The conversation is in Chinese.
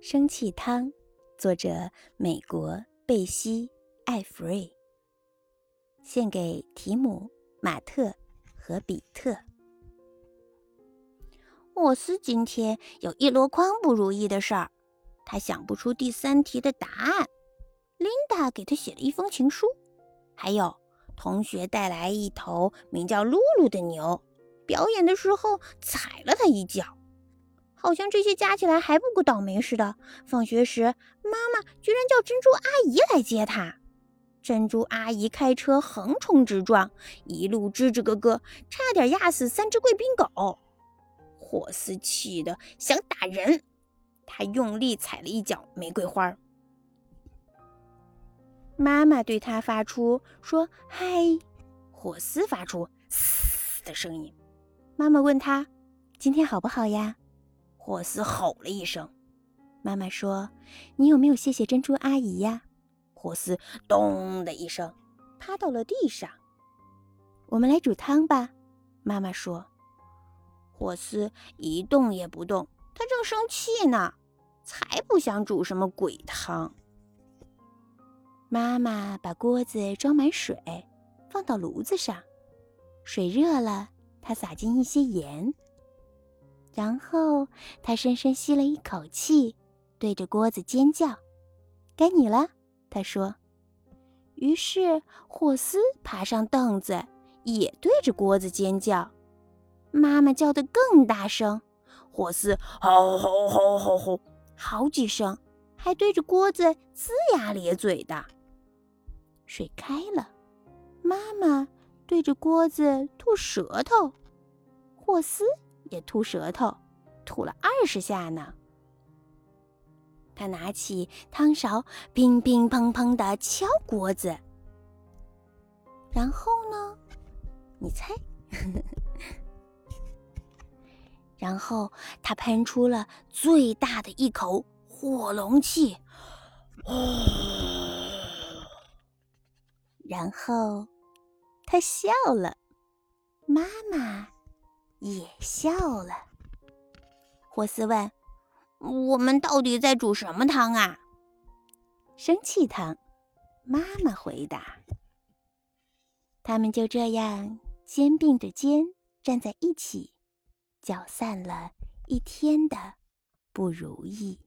生气汤，作者美国贝西·艾弗瑞。献给提姆、马特和比特。沃斯今天有一箩筐不如意的事儿，他想不出第三题的答案。琳达给他写了一封情书，还有同学带来一头名叫露露的牛，表演的时候踩了他一脚。好像这些加起来还不够倒霉似的。放学时，妈妈居然叫珍珠阿姨来接他。珍珠阿姨开车横冲直撞，一路吱吱咯咯，差点压死三只贵宾狗。霍斯气得想打人，他用力踩了一脚玫瑰花。妈妈对他发出说：“嗨。”霍斯发出“嘶”的声音。妈妈问他：“今天好不好呀？”霍斯吼了一声，妈妈说：“你有没有谢谢珍珠阿姨呀？”霍斯咚的一声趴到了地上。我们来煮汤吧，妈妈说。霍斯一动也不动，他正生气呢，才不想煮什么鬼汤。妈妈把锅子装满水，放到炉子上，水热了，她撒进一些盐。然后他深深吸了一口气，对着锅子尖叫：“该你了！”他说。于是霍斯爬上凳子，也对着锅子尖叫。妈妈叫得更大声，霍斯“吼吼吼吼吼”好几声，还对着锅子龇牙咧嘴的。水开了，妈妈对着锅子吐舌头，霍斯。也吐舌头，吐了二十下呢。他拿起汤勺，乒乒乓乓的敲锅子。然后呢？你猜？然后他喷出了最大的一口火龙气，然后他笑了。妈妈。也笑了。霍斯问：“我们到底在煮什么汤啊？”“生气汤。”妈妈回答。他们就这样肩并着肩站在一起，搅散了一天的不如意。